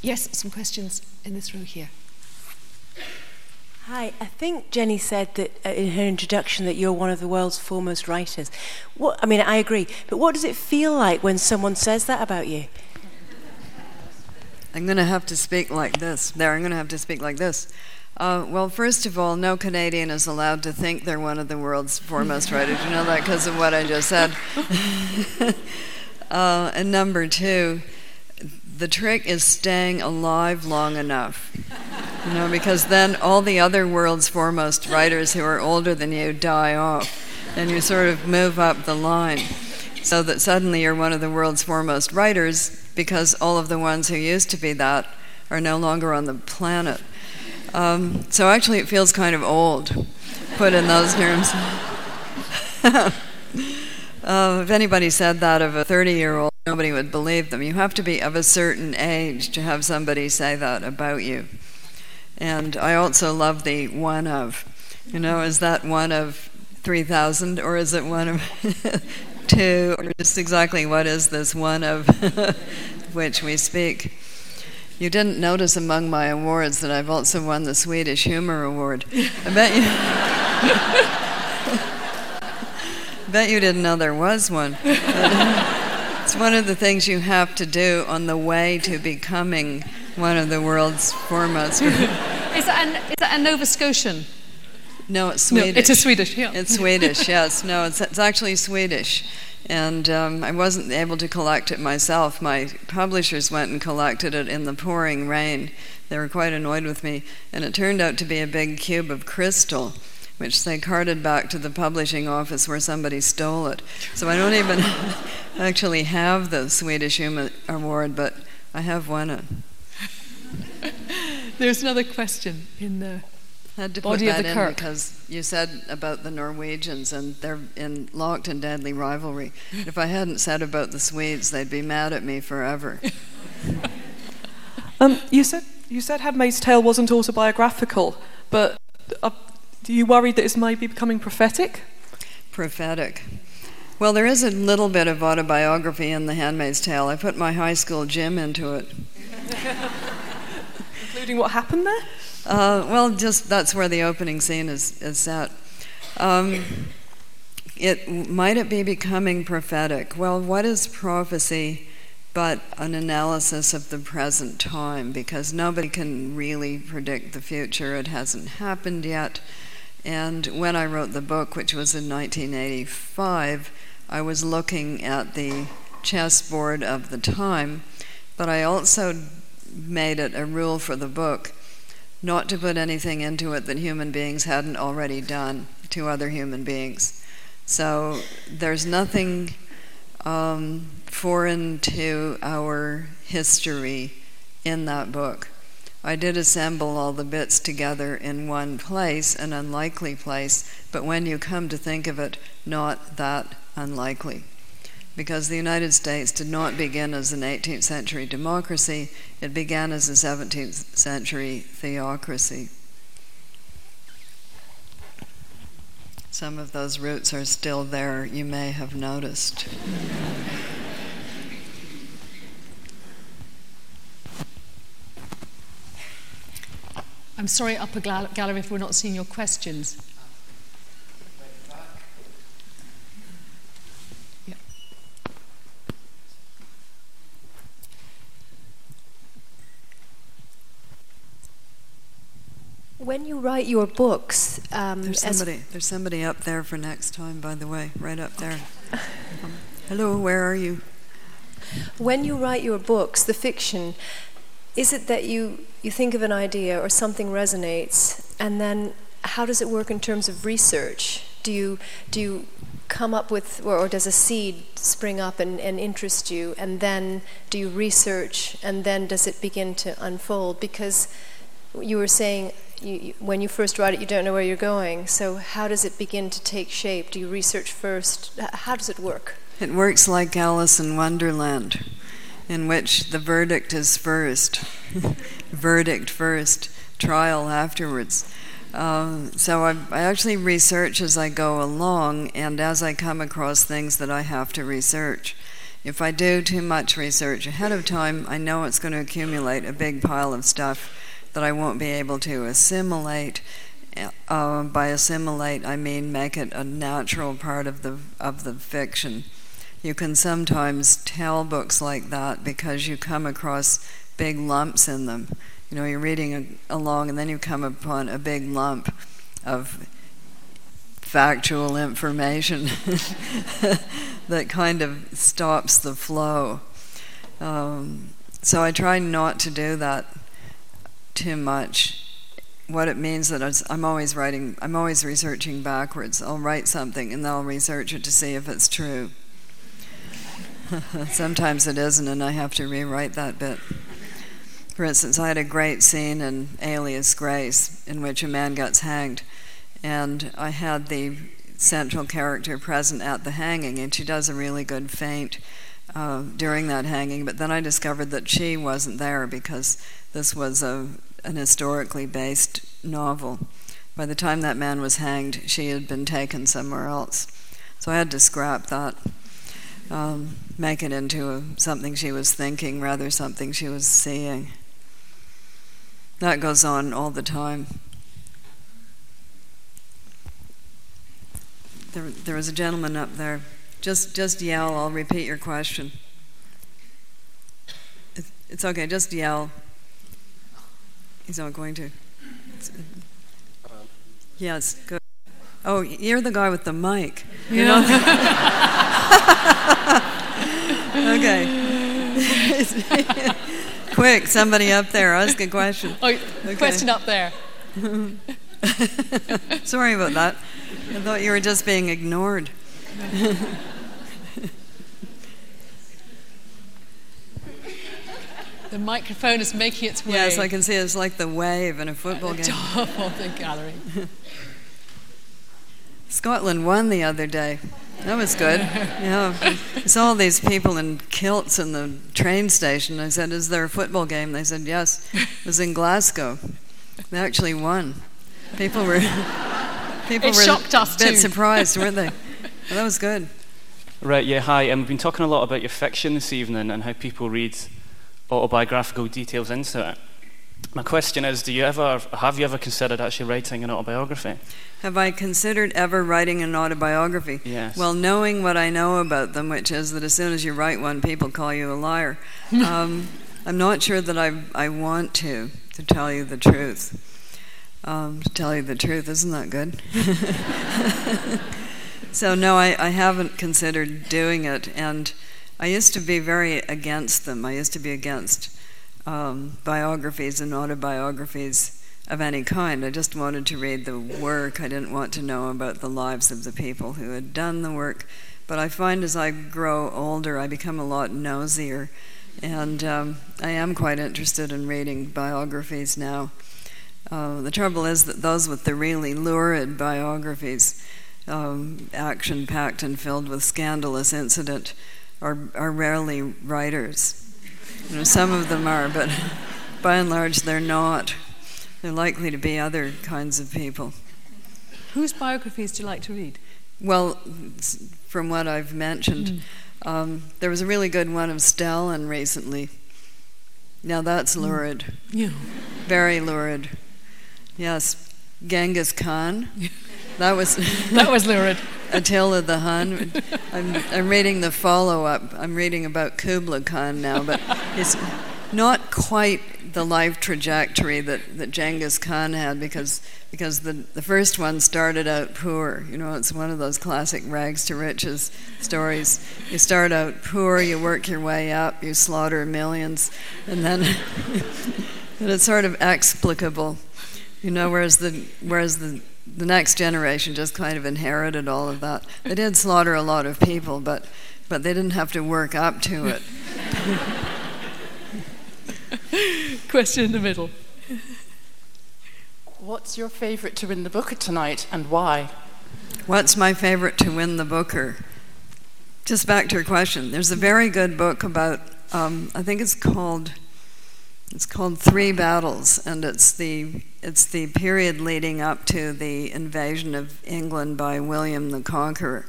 Yes, some questions in this row here. Hi, I think Jenny said that uh, in her introduction that you're one of the world's foremost writers. What, I mean, I agree, but what does it feel like when someone says that about you? I'm going to have to speak like this. There, I'm going to have to speak like this. Uh, well, first of all, no Canadian is allowed to think they're one of the world's foremost writers. You know that because of what I just said. uh, and number two, the trick is staying alive long enough. You know, because then all the other world's foremost writers who are older than you die off, and you sort of move up the line. so that suddenly you're one of the world's foremost writers because all of the ones who used to be that are no longer on the planet. Um, so actually, it feels kind of old, put in those terms. uh, if anybody said that of a 30 year old, nobody would believe them. You have to be of a certain age to have somebody say that about you. And I also love the one of. You know, is that one of 3,000 or is it one of two? Or just exactly what is this one of which we speak? You didn't notice among my awards that I've also won the Swedish Humor Award. I bet you. bet you didn't know there was one. it's one of the things you have to do on the way to becoming one of the world's foremost. is, that an, is that a Nova Scotian? No, it's Swedish. No, it's a Swedish, yeah. It's Swedish, yes. No, it's, it's actually Swedish and um, I wasn't able to collect it myself. My publishers went and collected it in the pouring rain. They were quite annoyed with me, and it turned out to be a big cube of crystal, which they carted back to the publishing office where somebody stole it. So I don't even actually have the Swedish Humor Award, but I have won it. There's another question in the had to Body put that in Kirk. because you said about the Norwegians and they're in locked and deadly rivalry. if I hadn't said about the Swedes, they'd be mad at me forever. Um, you said you said Handmaid's Tale wasn't autobiographical, but uh, do you worry that it's maybe becoming prophetic? Prophetic. Well, there is a little bit of autobiography in The Handmaid's Tale. I put my high school gym into it. Including what happened there? Uh, well, just that's where the opening scene is, is set. Um, it might it be becoming prophetic? Well, what is prophecy but an analysis of the present time? Because nobody can really predict the future. It hasn't happened yet. And when I wrote the book, which was in 1985, I was looking at the chessboard of the time, but I also made it a rule for the book not to put anything into it that human beings hadn't already done to other human beings. So there's nothing um, foreign to our history in that book. I did assemble all the bits together in one place, an unlikely place, but when you come to think of it, not that unlikely because the United States did not begin as an 18th century democracy, it began as a 17th century theocracy. Some of those roots are still there, you may have noticed. I'm sorry, upper gallery, if we're not seeing your questions. When you write your books, um, there's somebody. There's somebody up there for next time. By the way, right up there. Um, hello, where are you? When you write your books, the fiction, is it that you you think of an idea or something resonates, and then how does it work in terms of research? Do you do you come up with, or, or does a seed spring up and, and interest you, and then do you research, and then does it begin to unfold? Because you were saying you, you, when you first write it, you don't know where you're going. So, how does it begin to take shape? Do you research first? How does it work? It works like Alice in Wonderland, in which the verdict is first, verdict first, trial afterwards. Uh, so I, I actually research as I go along, and as I come across things that I have to research. If I do too much research ahead of time, I know it's going to accumulate a big pile of stuff that I won't be able to assimilate. Uh, by assimilate, I mean make it a natural part of the of the fiction. You can sometimes tell books like that because you come across big lumps in them. You know, you're reading along and then you come upon a big lump of factual information that kind of stops the flow. Um, so I try not to do that too much. What it means that I'm always writing, I'm always researching backwards. I'll write something and then I'll research it to see if it's true. Sometimes it isn't, and I have to rewrite that bit. For instance, I had a great scene in Alias Grace in which a man gets hanged, and I had the central character present at the hanging, and she does a really good faint uh, during that hanging. But then I discovered that she wasn't there because this was a, an historically based novel. By the time that man was hanged, she had been taken somewhere else. So I had to scrap that, um, make it into a, something she was thinking rather something she was seeing. That goes on all the time. There, there was a gentleman up there. Just, just yell. I'll repeat your question. It's okay. Just yell. He's not going to. yes. Good. Oh, you're the guy with the mic. You know. okay. Quick, somebody up there, ask a question. Oh, okay. question up there. Sorry about that. I thought you were just being ignored. The microphone is making its way. Yes, I can see it's like the wave in a football game. Top of the gallery. Scotland won the other day. That was good. Yeah. I saw all these people in kilts in the train station. I said, Is there a football game? They said, Yes. It was in Glasgow. They actually won. People were people it were shocked us a bit too. surprised, weren't they? Well, that was good. Right, yeah, hi. And we've been talking a lot about your fiction this evening and how people read autobiographical details into it. My question is, do you ever have you ever considered actually writing an autobiography? Have I considered ever writing an autobiography? Yes. Well, knowing what I know about them, which is that as soon as you write one, people call you a liar. um, I'm not sure that I I want to, to tell you the truth. Um, to tell you the truth, isn't that good? so no, I, I haven't considered doing it, and I used to be very against them. I used to be against um, biographies and autobiographies of any kind. I just wanted to read the work. I didn't want to know about the lives of the people who had done the work. But I find as I grow older, I become a lot nosier. And um, I am quite interested in reading biographies now. Uh, the trouble is that those with the really lurid biographies, um, action packed and filled with scandalous incident, are, are rarely writers. You know, some of them are, but by and large, they're not. They're likely to be other kinds of people. Whose biographies do you like to read? Well, from what I've mentioned, mm. um, there was a really good one of Stalin recently. Now that's mm. lurid. Yeah. Very lurid. Yes. Genghis Khan. That was that was lurid. Attila the Hun. I'm, I'm reading the follow up. I'm reading about Kubla Khan now, but it's not quite the life trajectory that, that Genghis Khan had because because the, the first one started out poor. You know, it's one of those classic rags to riches stories. You start out poor, you work your way up, you slaughter millions, and then and it's sort of explicable. You know, whereas the whereas the the next generation just kind of inherited all of that. They did slaughter a lot of people, but but they didn't have to work up to it. Question in the middle. What's your favorite to win the Booker tonight and why? What's my favorite to win the Booker? Just back to your question. There's a very good book about, um, I think it's called it's called Three Battles, and it's the it's the period leading up to the invasion of England by William the Conqueror,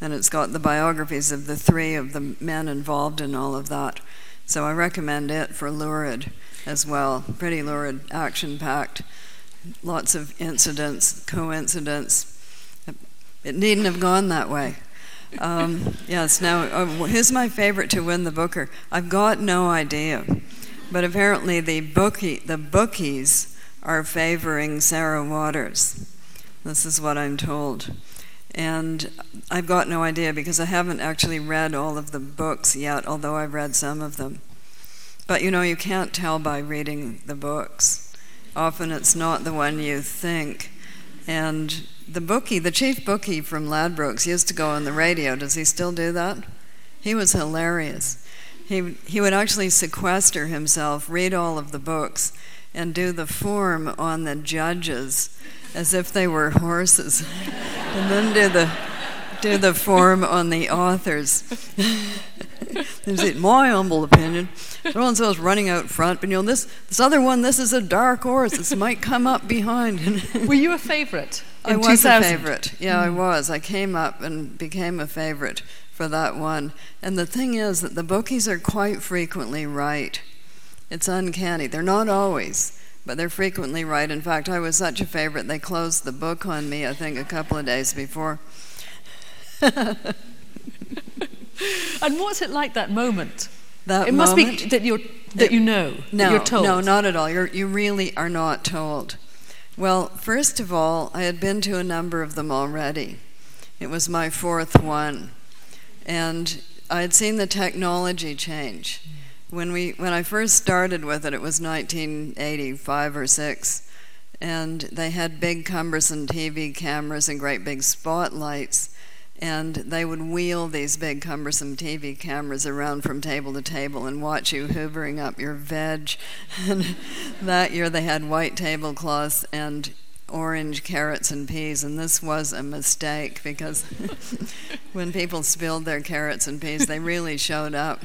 and it's got the biographies of the three of the men involved in all of that. So I recommend it for lurid as well. Pretty lurid, action-packed, lots of incidents, coincidence. It needn't have gone that way. Um, yes. Now, uh, who's my favorite to win the Booker? I've got no idea. But apparently, the, bookie, the bookies are favoring Sarah Waters. This is what I'm told. And I've got no idea because I haven't actually read all of the books yet, although I've read some of them. But you know, you can't tell by reading the books. Often it's not the one you think. And the bookie, the chief bookie from Ladbrokes, used to go on the radio. Does he still do that? He was hilarious. He, he would actually sequester himself, read all of the books, and do the form on the judges as if they were horses, and then do the do the form on the authors. Is it my humble opinion? So and so's running out front, but you know this this other one. This is a dark horse. This might come up behind. Were you a favourite? I was 2000? a favorite. Yeah, mm. I was. I came up and became a favorite for that one. And the thing is that the bookies are quite frequently right. It's uncanny. They're not always, but they're frequently right. In fact, I was such a favorite, they closed the book on me, I think, a couple of days before. and what's it like that moment? That it must moment, be that you're that you know. No, you're told. no, not at all. You're, you really are not told. Well, first of all, I had been to a number of them already. It was my fourth one, and I had seen the technology change. When we when I first started with it, it was 1985 or six, and they had big cumbersome TV cameras and great big spotlights and they would wheel these big cumbersome TV cameras around from table to table and watch you hoovering up your veg. And that year they had white tablecloths and orange carrots and peas, and this was a mistake because when people spilled their carrots and peas, they really showed up.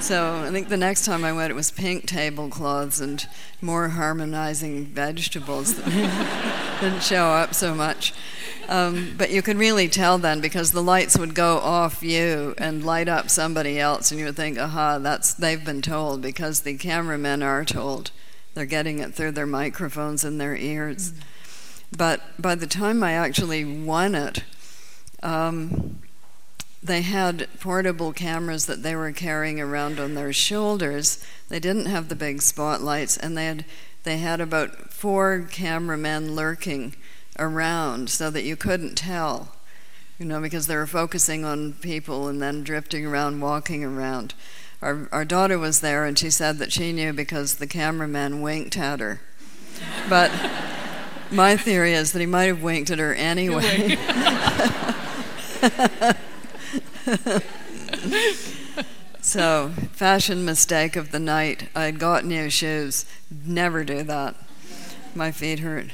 So I think the next time I went, it was pink tablecloths and more harmonizing vegetables that didn't show up so much. Um, but you could really tell then because the lights would go off you and light up somebody else, and you would think, aha, that's they've been told because the cameramen are told. They're getting it through their microphones in their ears. Mm. But by the time I actually won it, um, they had portable cameras that they were carrying around on their shoulders. They didn't have the big spotlights, and they had they had about four cameramen lurking around so that you couldn't tell, you know, because they were focusing on people and then drifting around, walking around. Our, our daughter was there and she said that she knew because the cameraman winked at her. But my theory is that he might have winked at her anyway. so, fashion mistake of the night. I'd got new shoes. Never do that. My feet hurt.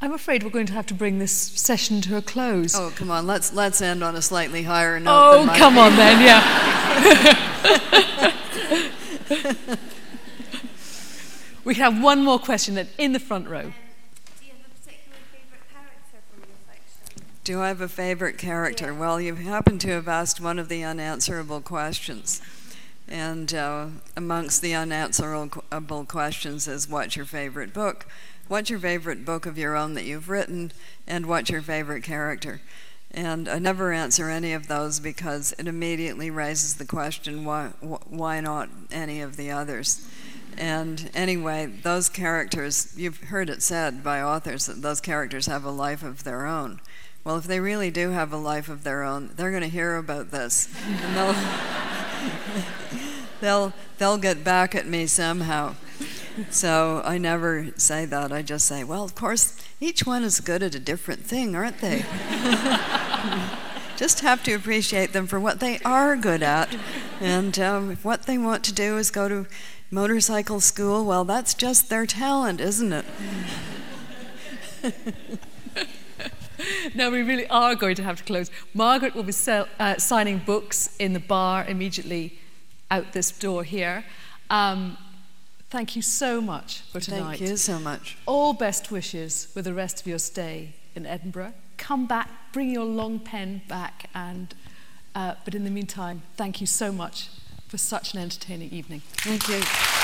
I'm afraid we're going to have to bring this session to a close. Oh, come on. Let's let's end on a slightly higher note. Oh, come on then, yeah. we have one more question then in the front row. Do I have a favorite character? Yeah. Well, you happen to have asked one of the unanswerable questions. And uh, amongst the unanswerable questions is what's your favorite book? What's your favorite book of your own that you've written? And what's your favorite character? And I never answer any of those because it immediately raises the question why, why not any of the others? And anyway, those characters, you've heard it said by authors that those characters have a life of their own. Well, if they really do have a life of their own, they're going to hear about this. And they'll, they'll, they'll get back at me somehow. So I never say that. I just say, well, of course, each one is good at a different thing, aren't they? just have to appreciate them for what they are good at. And um, what they want to do is go to motorcycle school, well, that's just their talent, isn't it? no, we really are going to have to close. Margaret will be sell, uh, signing books in the bar immediately out this door here. Um, thank you so much for tonight. Thank you so much. All best wishes with the rest of your stay in Edinburgh. Come back, bring your long pen back, and uh, but in the meantime, thank you so much for such an entertaining evening. Thank you.